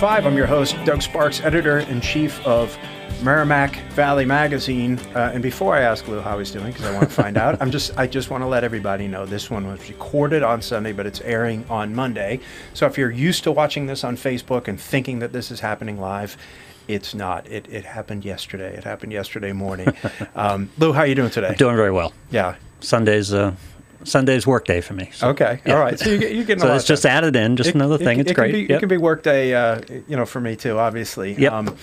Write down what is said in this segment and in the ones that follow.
5. I'm your host, Doug Sparks, editor in chief of Merrimack Valley Magazine. Uh, and before I ask Lou how he's doing, because I want to find out, I'm just I just want to let everybody know this one was recorded on Sunday, but it's airing on Monday. So if you're used to watching this on Facebook and thinking that this is happening live, it's not. It, it happened yesterday. It happened yesterday morning. Um, Lou, how are you doing today? I'm doing very well. Yeah. Sunday's uh, Sunday's work day for me. So, okay. Yeah. All right. So you, you get so it's just added in, just it, another thing. It, it's it great. Can be, yep. It can be work day, uh, you know, for me too. Obviously. Yep. Um,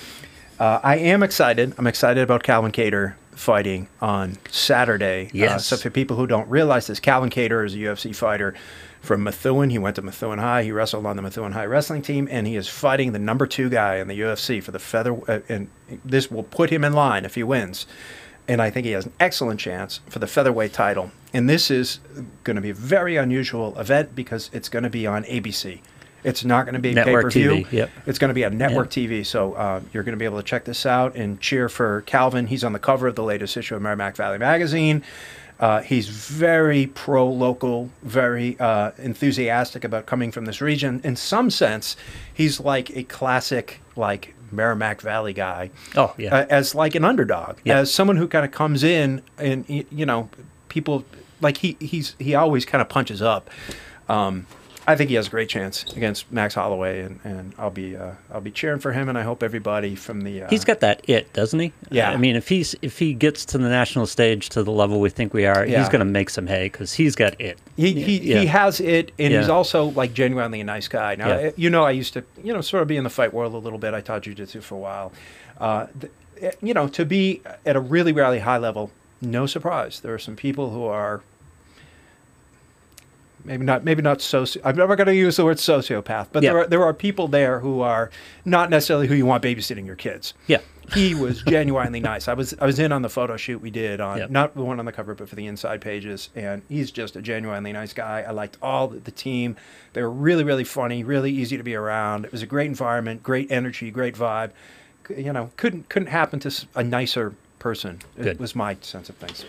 uh, I am excited. I'm excited about Calvin Kattar fighting on Saturday. Yes. Uh, so for people who don't realize this, Calvin Kattar is a UFC fighter from Methuen. He went to Methuen High. He wrestled on the Methuen High wrestling team, and he is fighting the number two guy in the UFC for the feather. Uh, and this will put him in line if he wins. And I think he has an excellent chance for the featherweight title. And this is going to be a very unusual event because it's going to be on ABC. It's not going to be pay per view. Yep. It's going to be on network yep. TV. So uh, you're going to be able to check this out and cheer for Calvin. He's on the cover of the latest issue of Merrimack Valley Magazine. Uh, he's very pro local, very uh, enthusiastic about coming from this region. In some sense, he's like a classic, like Merrimack Valley guy. Oh, yeah. Uh, as like an underdog, yep. as someone who kind of comes in and, you know, people like he, he's, he always kind of punches up. Um, I think he has a great chance against Max Holloway, and, and I'll be uh, I'll be cheering for him, and I hope everybody from the uh, he's got that it, doesn't he? Yeah. I mean, if he's if he gets to the national stage to the level we think we are, Yeah. he's going to make some hay because he's got it. He, he, Yeah. he has it, and he's also like genuinely a nice guy. Now, Yeah. you know, I used to, you know, sort of be in the fight world a little bit. I taught jujitsu for a while. Uh, th- you know, to be at a really, really high level, no surprise. There are some people who are maybe not, maybe not soci. I'm never going to use the word sociopath, but Yeah. there are there are people there who are not necessarily who you want babysitting your kids. Yeah. He was genuinely nice. I was I was in on the photo shoot we did on Yep. not the one on the cover, but for the inside pages, and he's just a genuinely nice guy. I liked all the, the team. They were really really funny, really easy to be around. It was a great environment, great energy, great vibe. C- You know, couldn't couldn't happen to a nicer person. It was my sense of things.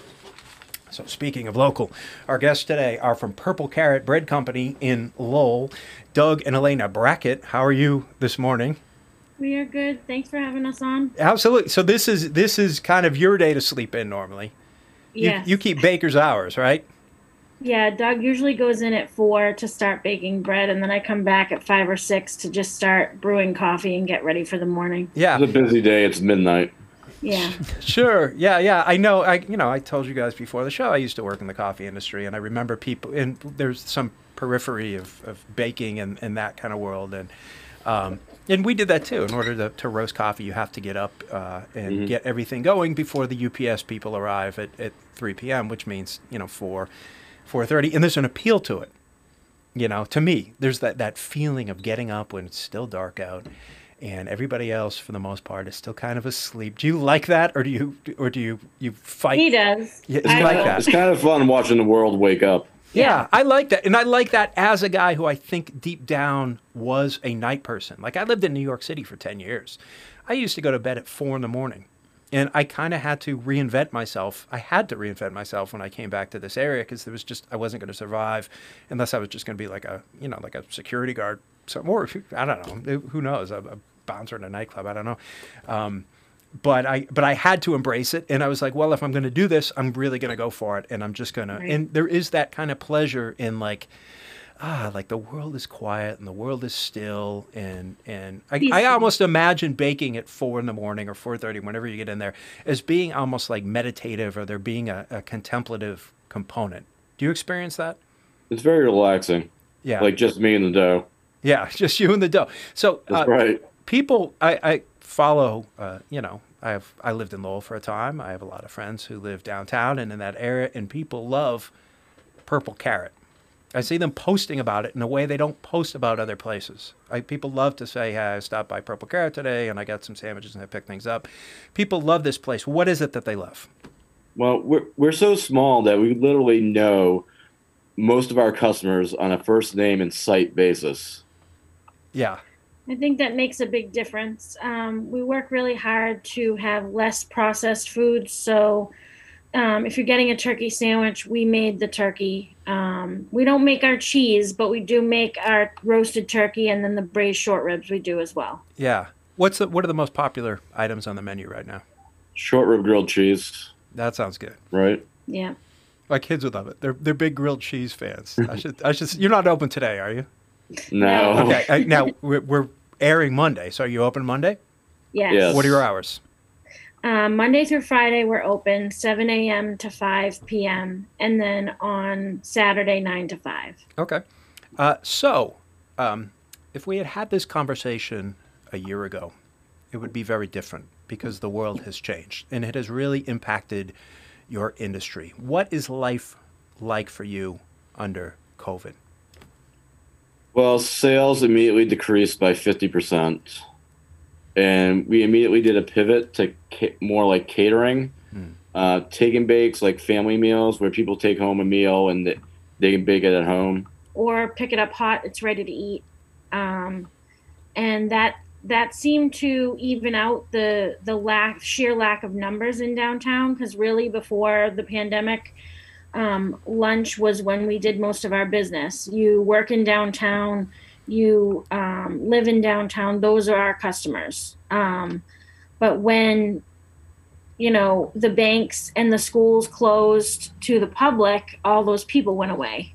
So speaking of local, our guests today are from Purple Carrot Bread Company in Lowell. Doug and Alaina Brackett, how are you this morning? We are good. Thanks for having us on. Absolutely. So this is this is kind of your day to sleep in normally. You, you keep baker's hours, right? Yeah, Doug usually goes in at four to start baking bread, and then I come back at five or six to just start brewing coffee and get ready for the morning. Yeah. It's a busy day. It's midnight. Yeah. Sure. Yeah, yeah. I know. I you know, I told you guys before the show I used to work in the coffee industry and I remember people and there's some periphery of, of baking and, and that kind of world and um, and we did that too. In order to, to roast coffee, you have to get up uh, and get everything going before the UPS people arrive at, at 3 p.m., which means you know 4, 4:30. And there's an appeal to it. You know, to me, there's that that feeling of getting up when it's still dark out, and everybody else, for the most part, is still kind of asleep. Do you like that, or do you or do you you fight? He does. Yeah, I like will. that? It's kind of fun watching the world wake up. Yeah, Yeah. I like that. And I like that as a guy who I think deep down was a night person. Like I lived in New York City for 10 years. I used to go to bed at four in the morning. And I kind of had to reinvent myself. I had to reinvent myself when I came back to this area because there was just, I wasn't going to survive unless I was just going to be like a, you know, like a security guard. So more, I don't know. Who knows? A, a bouncer in a nightclub. I don't know. Um, but I but I had to embrace it, and I was like, well, if I'm going to do this, I'm really going to go for it, and I'm just going Right. to. And there is that kind of pleasure in like, ah, like the world is quiet and the world is still, and and I, I almost imagine baking at four in the morning or four thirty, whenever you get in there, as being almost like meditative or there being a, a contemplative component. Do you experience that? It's very relaxing. Yeah, Like just me and the dough. Yeah, just you and the dough. So uh, right. people I, I follow uh, you know I have I lived in Lowell for a time. I have a lot of friends who live downtown and in that area and people love purple carrot. I see them posting about it in a way they don't post about other places. I, people love to say, hey, I stopped by Purple Carrot today and I got some sandwiches and I picked things up. People love this place. What is it that they love? Well, we're we're so small that we literally know most of our customers on a first name and site basis. Yeah. I think that makes a big difference. Um, we work really hard to have less processed foods, so um, if you're getting a turkey sandwich, we made the turkey. Um, we don't make our cheese, but we do make our roasted turkey and then the braised short ribs we do as well. Yeah. What's the, what are the most popular items on the menu right now? Short rib grilled cheese, That sounds good. right? Yeah. My kids would love it. They're they're big grilled cheese fans. I should I should. You're not open today, are you? No. No. Okay. I, now we're, we're airing Monday, so are you open Monday? Yes. Yes. What are your hours? Um, Monday through Friday, we're open 7 a.m. to 5 p.m. And then on Saturday, 9 to 5. Okay. Uh, so, um, if we had had this conversation a year ago, it would be very different because the world has changed and it has really impacted your industry. What is life like for you under COVID? Well, sales immediately decreased by 50%. And we immediately did a pivot to ca- more like catering, uh, take and bakes, like family meals, where people take home a meal and they, they can bake it at home. Or pick it up hot, it's ready to eat. Um, and that that seemed to even out the the lack sheer lack of numbers in downtown because really before the pandemic um, lunch was when we did most of our business. You work in downtown you um, live in downtown those are our customers. Um, but when you know the banks and the schools closed to the public all those people went away.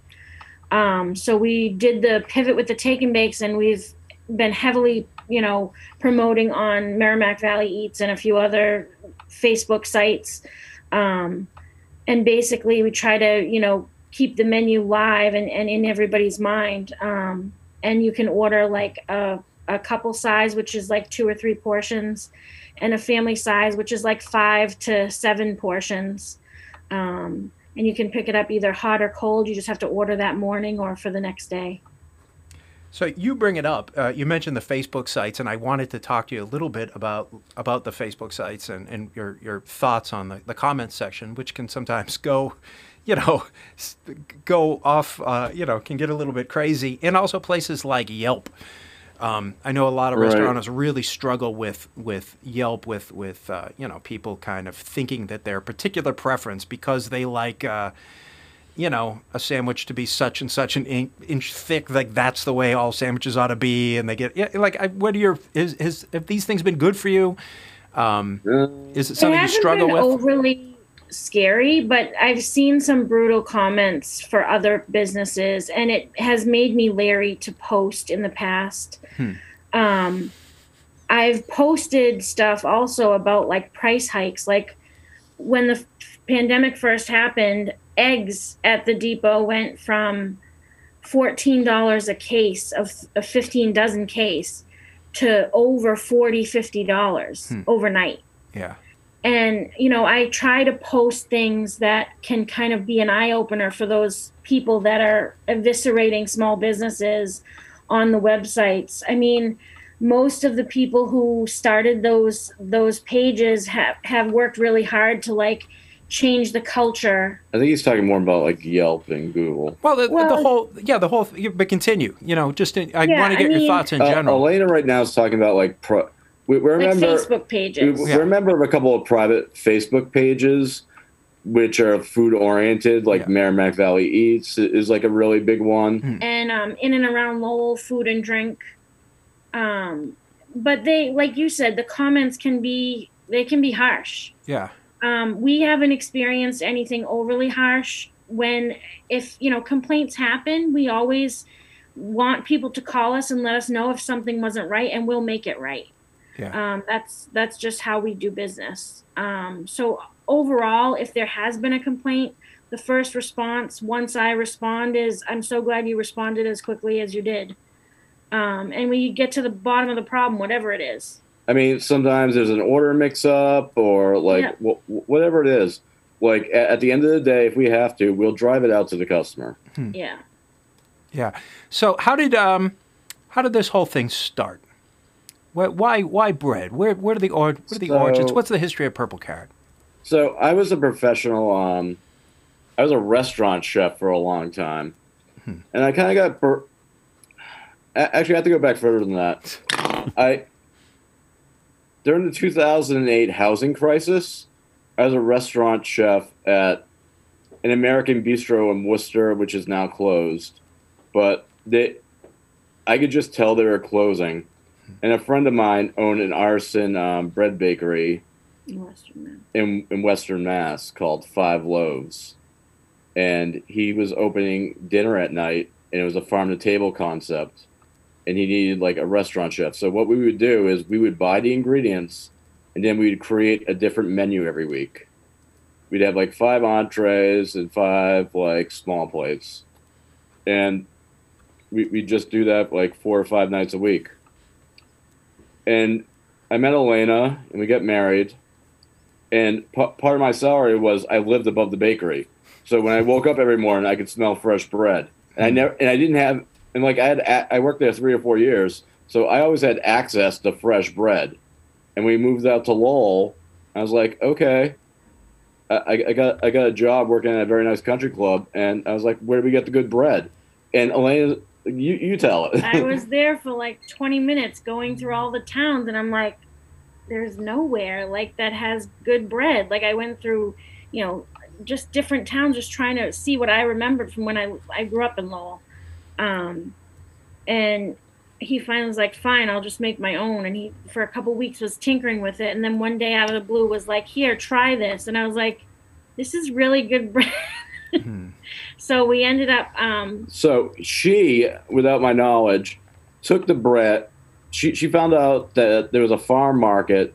Um, so we did the pivot with the take and bakes and we've been heavily you know promoting on merrimack valley eats and a few other facebook sites. Um, and basically we try to you know keep the menu live and, and in everybody's mind. Um, and you can order like a, a couple size which is like two or three portions and a family size which is like five to seven portions. Um, and you can pick it up either hot or cold. You just have to order that morning or for the next day So you bring it up. Uh, you mentioned the Facebook sites, and I wanted to talk to you a little bit about about the Facebook sites and, and your your thoughts on the, the comments section, which can sometimes go, you know, go off. Uh, you know, can get a little bit crazy, and also places like Yelp. Um, I know a lot of Right. restaurants really struggle with with Yelp, with with uh, you know people kind of thinking that their particular preference because they like. You know, a sandwich to be such and such an in- inch thick, like that's the way all sandwiches ought to be, and they get yeah, like, I, what are your is, is have these things been good for you? Um, Uh, is it something it you struggle been with? overly scary, but I've seen some brutal comments for other businesses, and it has made me leery to post in the past. Hmm. Um, I've posted stuff also about like price hikes, like when the pandemic first happened, eggs at the depot went from fourteen dollars a case of a fifteen dozen case to over 40 50 dollars Hmm. overnight. Yeah, and you know i try to post things that can kind of be an eye opener for those people that are eviscerating small businesses on the websites. I mean most of the people who started those those pages have have worked really hard to like change the culture I think he's talking more about like Yelp and Google. well, the, the whole yeah, the whole. But continue. You know, just in, I Yeah, want to I get your thoughts in Uh, general. Alaina right now is talking about like pro. We, we like remember facebook we, pages we Yeah. remember of a couple of private Facebook pages, which are food oriented, like Yeah. Merrimack Valley Eats is like a really big one. and um, in and around Lowell, food and drink. Um, but they, like you said, the comments can be they can be harsh. yeah, Um, we haven't experienced anything overly harsh. When if you know complaints happen, we always want people to call us and let us know if something wasn't right, and we'll make it right. yeah, Um, that's that's just how we do business. Um, so overall, if there has been a complaint, the first response once I respond is, "I'm so glad you responded as quickly as you did," um, and we get to the bottom of the problem, whatever it is. I mean, sometimes there's an order mix up or like Yeah. wh- whatever it is. Like at, at the end of the day, if we have to, we'll drive it out to the customer. Yeah. yeah. So how did um, how did this whole thing start? Why why, why bread? Where where are the or, what are the So- origins? What's the history of Purple Carrot? So I was a professional. Um, I was a restaurant chef for a long time, and I kind of got. Bur- Actually, I have to go back further than that. I during the 2008 housing crisis, I was a restaurant chef at an American bistro in Worcester, which is now closed. But they, I could just tell they were closing. And a friend of mine owned an artisan um, bread bakery in Western Mass. in, in Western Mass called Five Loaves. And he was opening dinner at night, and it was a farm to table concept. And he needed like a restaurant chef. So, what we would do is we would buy the ingredients, and then we'd create a different menu every week. We'd have like five entrees and five like small plates. And we, we'd just do that like four or five nights a week. And I met Alaina, and we got married and p- part of my salary was I lived above the bakery. So when I woke up every morning, I could smell fresh bread, and I hmm. never and I didn't have and like I had I worked there three or four years, so I always had access to fresh bread. And we moved out to Lowell. I was like, okay, I, I got I got a job working at a very nice country club, and I was like, where do we get the good bread? And Alaina, you you tell it. I was there for like 20 minutes going through all the towns, and I'm like, there's nowhere like that has good bread. Like I went through, you know, just different towns, just trying to see what I remembered from when I I grew up in Lowell. Um, and he finally was like, "Fine, I'll just make my own." And he, for a couple weeks, was tinkering with it, and then one day out of the blue was like, "Here, try this," and I was like, "This is really good bread." Hmm. so we ended up. Um, So she, without my knowledge, took the bread. She she found out that there was a farm market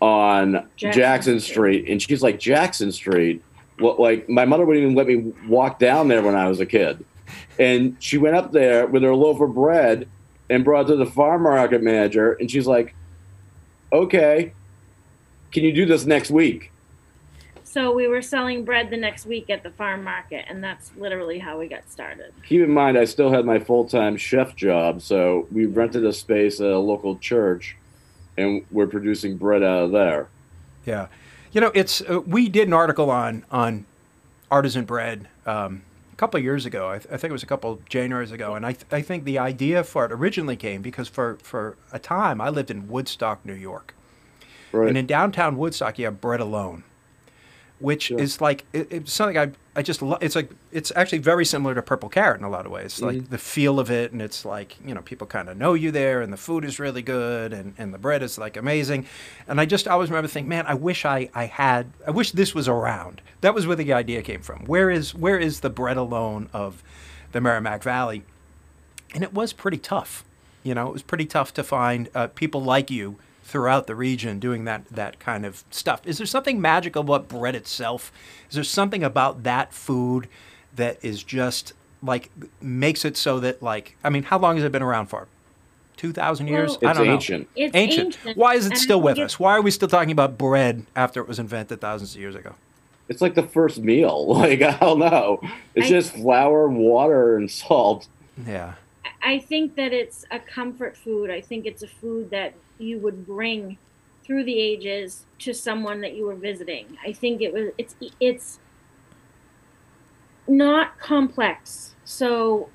on Jackson Jackson, Street. Street, and she's like Jackson Street. Well, like my mother wouldn't even let me walk down there when I was a kid, and she went up there with her loaf of bread and brought it to the farm market manager, and she's like, "Okay, can you do this next week?" So we were selling bread the next week at the farm market, and that's literally how we got started. Keep in mind, I still had my full time chef job, so we rented a space at a local church, and we're producing bread out of there. Yeah, you know, it's uh, we did an article on on artisan bread um, a couple of years ago. I, th- I think it was a couple of Januaries ago, and I th- I think the idea for it originally came because for for a time I lived in Woodstock, New York, Right. and in downtown Woodstock you have bread alone, which Sure. is like it, it's something I I just lo- it's like it's actually very similar to purple carrot in a lot of ways. Mm-hmm. Like the feel of it, and it's like you know people kind of know you there, and the food is really good, and, and the bread is like amazing. And I just always remember thinking, man, I wish I, I had I wish this was around. That was where the idea came from. Where is where is the bread alone of the Merrimack Valley? And it was pretty tough. You know, it was pretty tough to find uh, people like you throughout the region doing that that kind of stuff. Is there something magical about bread itself? Is there something about that food that is just like makes it so that like I mean, how long has it been around for? Two thousand years? Well- I It's don't know. ancient. It's ancient. ancient, Why is it and still with us? Why are we still talking about bread after it was invented thousands of years ago? It's like the first meal. Like I don't know. It's I- just flour, water, and salt. Yeah. I think that it's a comfort food. I think it's a food that you would bring through the ages to someone that you were visiting. I think it was it's it's not complex. So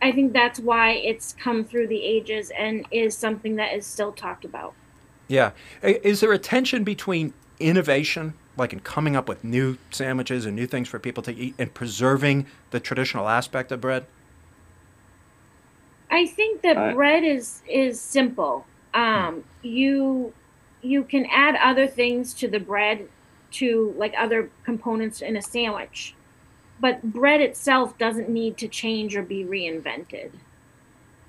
I think that's why it's come through the ages and is something that is still talked about. Yeah. Is there a tension between innovation, like in coming up with new sandwiches and new things for people to eat, and preserving the traditional aspect of bread? I think that I- bread is is simple. Um, you you can add other things to the bread, to like other components in a sandwich, but bread itself doesn't need to change or be reinvented.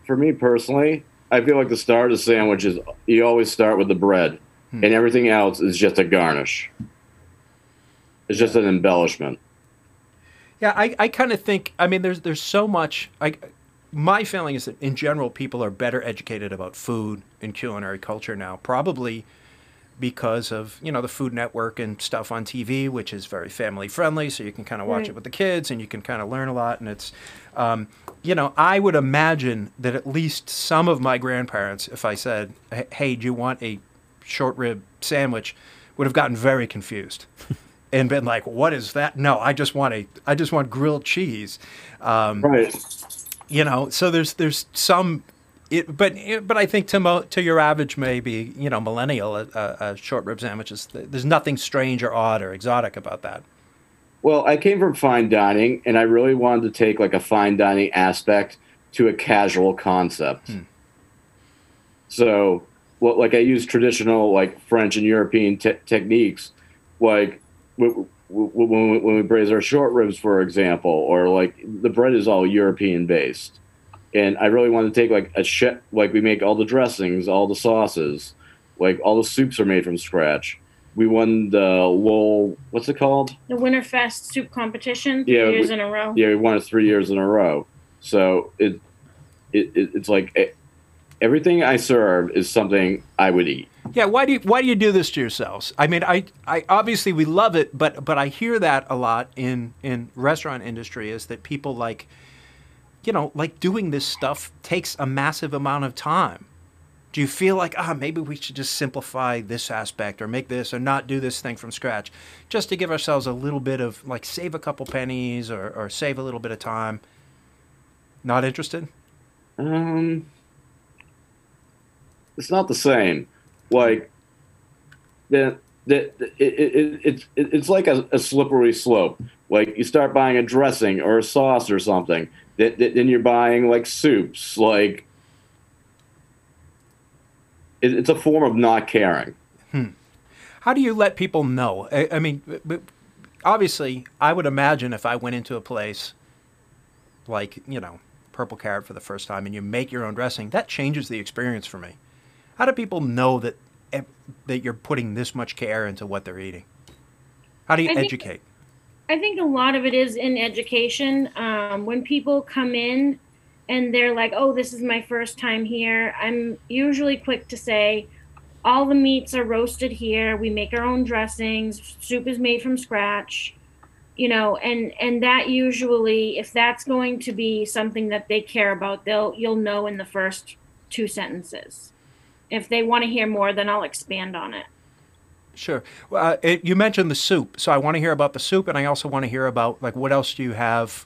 For me personally, I feel like the start of the sandwich is you always start with the bread, Hmm. and everything else is just a garnish. It's just an embellishment. Yeah, I, I kind of think. I mean, there's there's so much. I, my feeling is that in general, people are better educated about food and culinary culture now, probably because of you know the Food Network and stuff on TV, which is very family friendly, so you can kind of watch Right. it with the kids and you can kind of learn a lot. And it's, um, you know, I would imagine that at least some of my grandparents, if I said, "Hey, "Hey, do you want a short rib sandwich?" would have gotten very confused. And been like, "What is that?" No, I just want a, I just want grilled cheese. Um, Right. You know so there's there's some It, but but I think to mo, to your average maybe you know millennial, a, a, short rib sandwich is there's nothing strange or odd or exotic about that. Well, I came from fine dining, and I really wanted to take like a fine dining aspect to a casual concept. Hmm. So, well, like I use traditional like French and European te- techniques, like w- when we, when we braise our short ribs, for example, or like the bread is all European based, and I really want to take like a chef, like we make all the dressings, all the sauces, like all the soups are made from scratch. We won the Lowell, what's it called? The Winterfest soup competition, three Yeah, years we- in a row. Yeah, we won it three years in a row. So it, it, it it's like eh, everything I serve is something I would eat. Yeah, why do you why do you do this to yourselves? I mean, I, I obviously we love it, but but I hear that a lot in in restaurant industry is that people like, you know, like doing this stuff takes a massive amount of time. Do you feel like ah maybe we should just simplify this aspect or make this or not do this thing from scratch, just to give ourselves a little bit of like save a couple pennies or or save a little bit of time? Not interested? Um, it's not the same. Like the the it, it, it, it's it's like a, a slippery slope. Like you start buying a dressing or a sauce or something, that, that then you're buying like soups. Like it, it's a form of not caring. Hmm. How do you let people know? I, I mean, obviously, I would imagine if I went into a place like, you know, Purple Carrot for the first time and you make your own dressing, that changes the experience for me. How do people know that that you're putting this much care into what they're eating? How do you I think- educate? I think a lot of it is in education. Um, when people come in and they're like, oh, this is my first time here, I'm usually quick to say, all the meats are roasted here. We make our own dressings. Soup is made from scratch. You know, and and that usually, if that's going to be something that they care about, they'll you'll know in the first two sentences. If they want to hear more, then I'll expand on it. Sure. Well, uh, it, you mentioned the soup, so I want to hear about the soup, and I also want to hear about like what else do you have?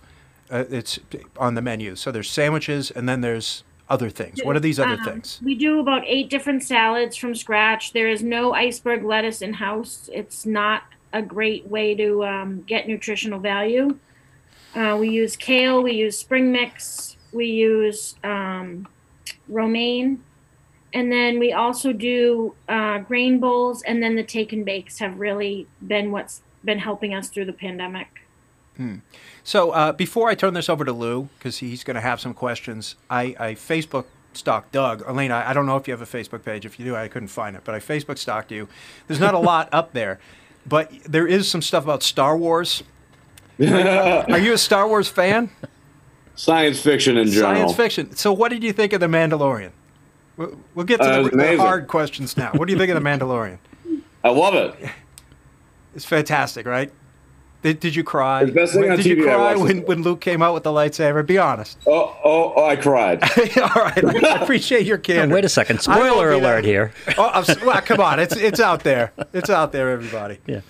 Uh, it's on the menu. So there's sandwiches, and then there's other things. What are these other Um, things? We do about eight different salads from scratch. There is no iceberg lettuce in house. It's not a great way to um, get nutritional value. Uh, we use kale, we use spring mix, we use um, romaine, and then we also do uh, grain bowls. And then the take and bakes have really been what's been helping us through the pandemic. So uh, before I turn this over to Lou, because he's going to have some questions, I, I Facebook stalked Doug. Alaina, I don't know if you have a Facebook page. If you do, I couldn't find it, but I Facebook stalked you. There's not a lot up there, but there is some stuff about Star Wars. Are you a Star Wars fan? Science fiction in general. Science fiction. So what did you think of The Mandalorian? We'll, we'll get to Uh, the, the hard questions now. What do you think of The Mandalorian? I love it. It's fantastic, right? Did, did you cry? The best thing on did you TV I cry when, when Luke came out with the lightsaber? Be honest. Oh, oh, oh I cried. All right, I appreciate your candor. wait a second. Spoiler alert here. Oh, I'm, well, come on, it's it's out there. It's out there, everybody. Yeah.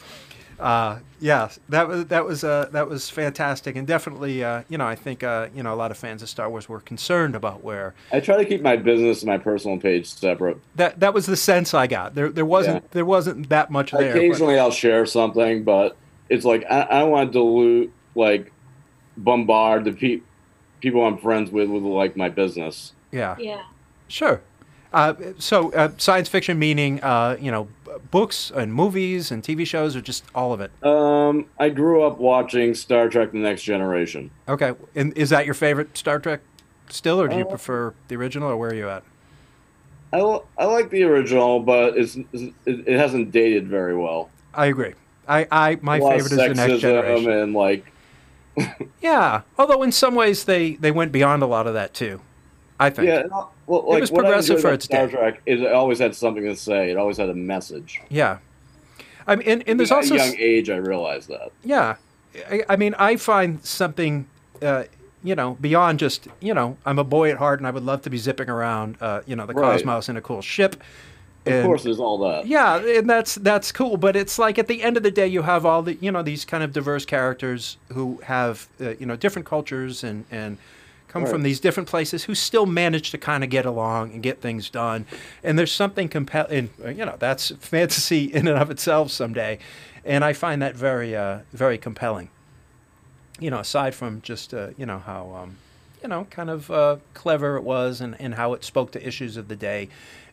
Uh, yeah, that was that was uh, that was fantastic, and definitely, uh, you know, I think uh, you know a lot of fans of Star Wars were concerned about where I try to keep my business and my personal page separate. that that was the sense I got. There there wasn't Yeah. there wasn't that much there. but- Occasionally, I'll share something, but it's like I, I don't want to dilute, like, bombard the pe- people I'm friends with with like my business. yeah, Yeah. sure. Uh, so uh, science fiction meaning uh, you know books and movies and TV shows or just all of it. Um, I grew up watching Star Trek: The Next Generation. Okay, and is that your favorite Star Trek still, or do you Uh, prefer the original, or where are you at? I, l- I like the original, but it's, it's it, hasn't dated very well. I agree. I, I my favorite is the next generation. and like Yeah, although in some ways they they went beyond a lot of that too. I think. yeah, well, like, was what I progressive for its Star day. Trek is it always had something to say. It always had a message. Yeah. I mean, and, and there's also young age, I realized that. yeah. I, I mean, I find something, uh, you know, beyond just you know, I'm a boy at heart and I would love to be zipping around, uh, you know, the Right. cosmos in a cool ship. Of course, there's all that. Yeah, and that's that's cool, but it's like at the end of the day, you have all the you know these kind of diverse characters who have uh, you know different cultures and and come Right. from these different places who still manage to kind of get along and get things done. And there's something compelling, you know, that's fantasy in and of itself someday. And I find that very, uh, very compelling. You know, aside from just, uh, you know, how, um, you know, kind of uh, clever it was and, and how it spoke to issues of the day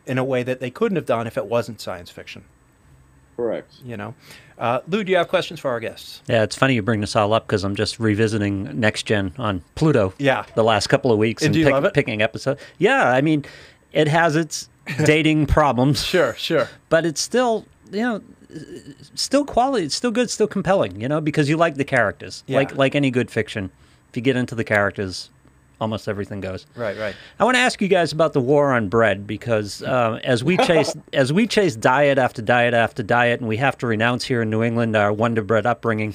in a way that they couldn't have done if it wasn't science fiction, Correct. you know. Uh, Lou, do you have questions for our guests? Yeah, it's funny you bring this all up because I'm just revisiting Next Gen on Pluto. Yeah. The last couple of weeks And do you love it? picking episodes. Yeah, I mean, it has its dating problems, Sure, sure. but it's still, you know, still quality. It's still good, still compelling. You know, because you like the characters. Yeah. Like like any good fiction, if you get into the characters, almost everything goes. Right, right. I want to ask you guys about the war on bread because uh, as we chase as we chase diet after diet after diet, and we have to renounce here in New England our Wonder Bread upbringing.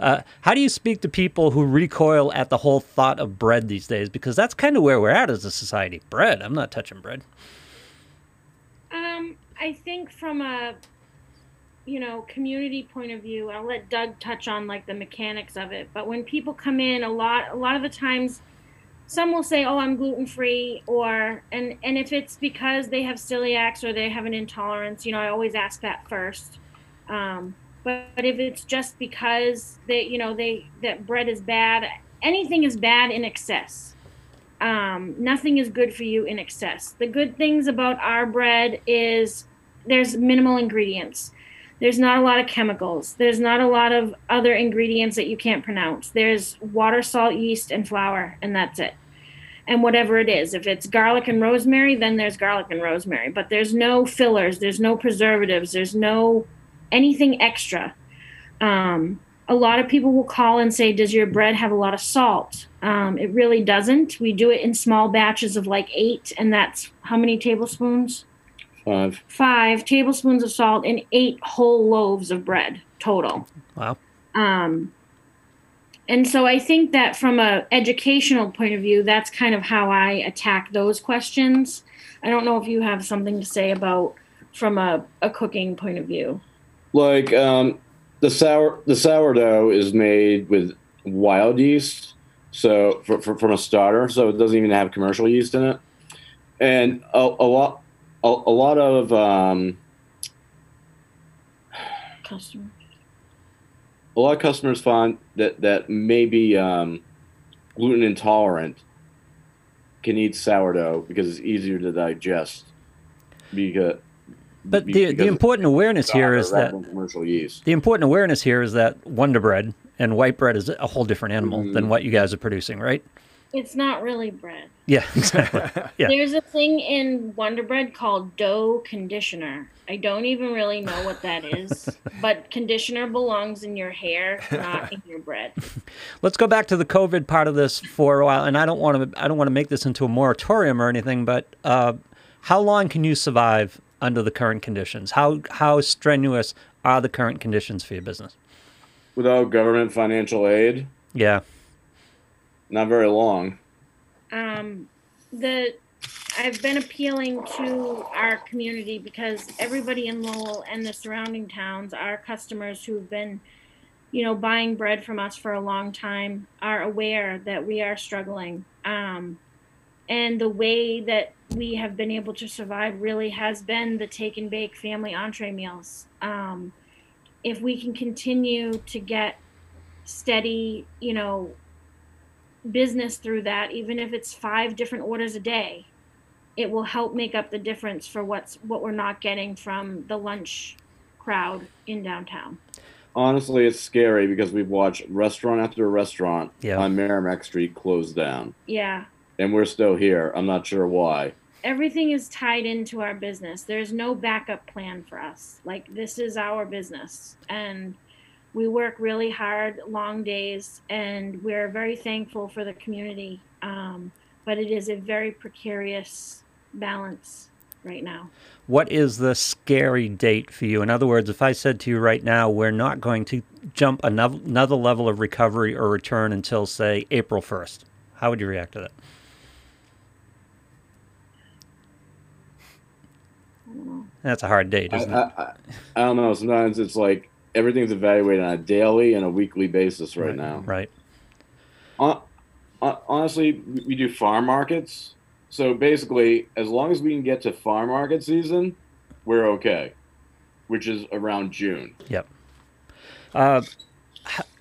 Uh, how do you speak to people who recoil at the whole thought of bread these days? Because that's kind of where we're at as a society. Bread. I'm not touching bread. Um, I think from a you know community point of view, I'll let Doug touch on like the mechanics of it. But when people come in, a lot a lot of the times, some will say, "Oh, I'm gluten free," or and and if it's because they have celiacs or they have an intolerance, you know, I always ask that first. Um, but, but if it's just because they you know they that bread is bad, anything is bad in excess um, nothing is good for you in excess. The good things about our bread is there's minimal ingredients. There's not a lot of chemicals. There's not a lot of other ingredients that you can't pronounce. There's water, salt, yeast, and flour, and that's it. And whatever it is, if it's garlic and rosemary, then there's garlic and rosemary. But there's no fillers, there's no preservatives, there's no anything extra. Um, a lot of people will call and say, Does your bread have a lot of salt? Um, it really doesn't. We do it in small batches of like eight, and that's how many tablespoons? Five. Five tablespoons of salt in eight whole loaves of bread total. Wow. Um, and so I think that from a educational point of view, that's kind of how I attack those questions. I don't know if you have something to say about from a, a cooking point of view. Like um, the sour the sourdough is made with wild yeast, so for, for, from a starter, so it doesn't even have commercial yeast in it, and a, a lot a, a lot of um, Customer. A lot of customers find that that may be um, gluten intolerant can eat sourdough because it's easier to digest. Because But the because the important awareness here starter is rather that commercial yeast. the important awareness here is that Wonder Bread and white bread is a whole different animal than Mhm. what you guys are producing, right? It's not really bread. Yeah, exactly. Yeah. There's a thing in Wonder Bread called dough conditioner. I don't even really know what that is, but conditioner belongs in your hair, not in your bread. Let's go back to the COVID part of this for a while, and I don't want to. I don't want to make this into a moratorium or anything, but uh, how long can you survive under the current conditions? How how strenuous are the current conditions for your business? Without government financial aid, Yeah, not very long. Um, the I've been appealing to our community because everybody in Lowell and the surrounding towns, our customers who've been, you know, buying bread from us for a long time, are aware that we are struggling. Um, and the way that we have been able to survive really has been the take and bake family entree meals. Um, if we can continue to get steady, you know, business through that, even if it's five different orders a day, it will help make up the difference for what's what we're not getting from the lunch crowd in downtown. Honestly, it's scary because we've watched restaurant after restaurant Yeah. on Merrimack Street close down, Yeah. and we're still here. I'm not sure why. Everything is tied into our business. There's no backup plan for us. Like this is our business and we work really hard, long days, and we're very thankful for the community. Um, but it is a very precarious balance right now. What is the scary date for you? In other words, if I said to you right now, we're not going to jump another, another level of recovery or return until, say, April 1st, how would you react to that? I don't know. That's a hard date, isn't I, it? I, I don't know. Sometimes it's like everything's evaluated on a daily and a weekly basis right, now. Right. Hon- honestly, we do farm markets. So basically, as long as we can get to farm market season, we're okay, which is around June. Yep. Uh,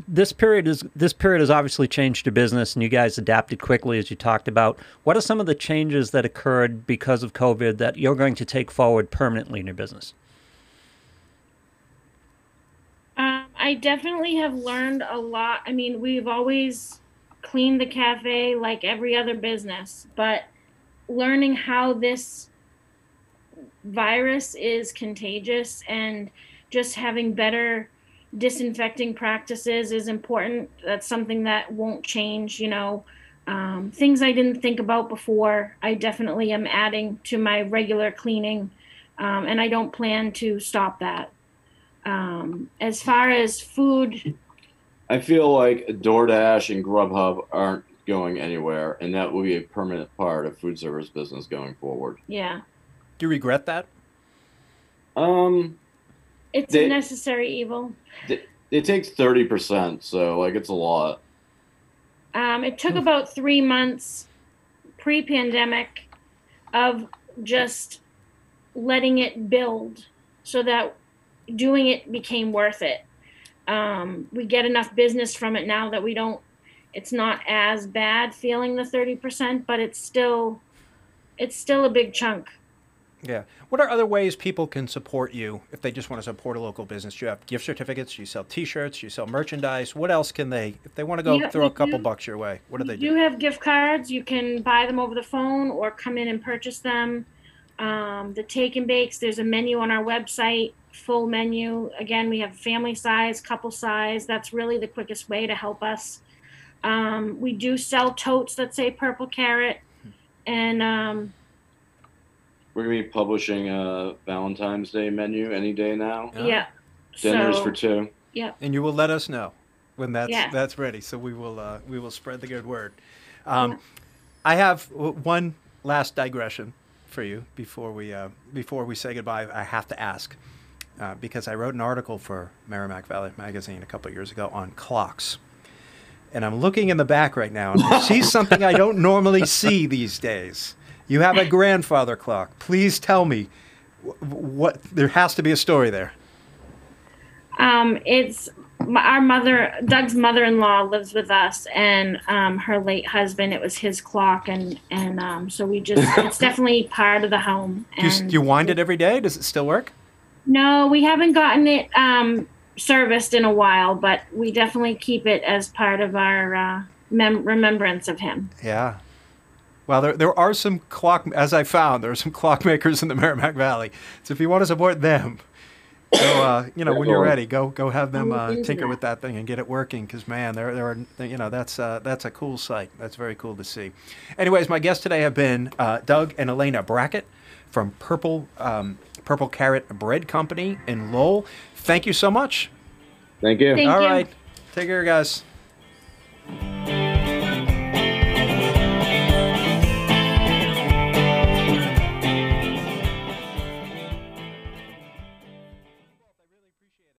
this period is this period has obviously changed your business, and you guys adapted quickly, as you talked about. What are some of the changes that occurred because of COVID that you're going to take forward permanently in your business? Um, I definitely have learned a lot. I mean, we've always cleaned the cafe like every other business, but learning how this virus is contagious and just having better disinfecting practices is important. That's something that won't change, you know. Um, things I didn't think about before, I definitely am adding to my regular cleaning, um, and I don't plan to stop that. Um, as far as food, I feel like DoorDash and Grubhub aren't going anywhere, and that will be a permanent part of food service business going forward. yeah, Do you regret that? Um, it's They- a necessary evil. it takes thirty percent, so like it's a lot. Um, it took about three months pre pandemic of just letting it build so that doing it became worth it. Um, we get enough business from it now that we don't, it's not as bad feeling the 30%, but it's still, it's still a big chunk. Yeah. What are other ways people can support you if they just want to support a local business? Do you have gift certificates? You sell T-shirts? You sell merchandise? What else can they, if they want to go Yeah, throw a couple do. bucks your way? What do they do? You have gift cards. You can buy them over the phone or come in and purchase them. Um, the take and bakes, there's a menu on our website, full menu. Again, we have family size, couple size. That's really the quickest way to help us. Um, we do sell totes that say purple carrot. And um, We're gonna be publishing a Valentine's Day menu any day now. Yeah. yeah. Dinners so, for two. Yeah. And you will let us know when that's Yeah. that's ready. So we will uh, we will spread the good word. Um, I have one last digression for you before we uh, before we say goodbye. I have to ask uh, because I wrote an article for Merrimack Valley Magazine a couple of years ago on clocks. And I'm looking in the back right now and I see something I don't normally see these days. You have a grandfather clock. Please tell me wh- what there has to be a story there. Um, it's m- our mother, Doug's mother-in-law lives with us, and um, her late husband. It was his clock, and and um, so we just it's definitely part of the home. Do you, do you wind it every day? Does it still work? No, we haven't gotten it um, serviced in a while, but we definitely keep it as part of our uh, mem- remembrance of him. Yeah. Well, there, there are some clock, as I found, there are some clockmakers in the Merrimack Valley. So if you want to support them, go, uh, you know, when you're ready, go go have them uh, tinker with that thing and get it working. Because man, there there are, you know, that's uh, that's a cool sight. That's very cool to see. Anyways, my guests today have been uh, Doug and Alaina Brackett from Purple um, Purple Carrot Bread Company in Lowell. Thank you so much. Thank you. Thank All you. right, take care, guys. Thank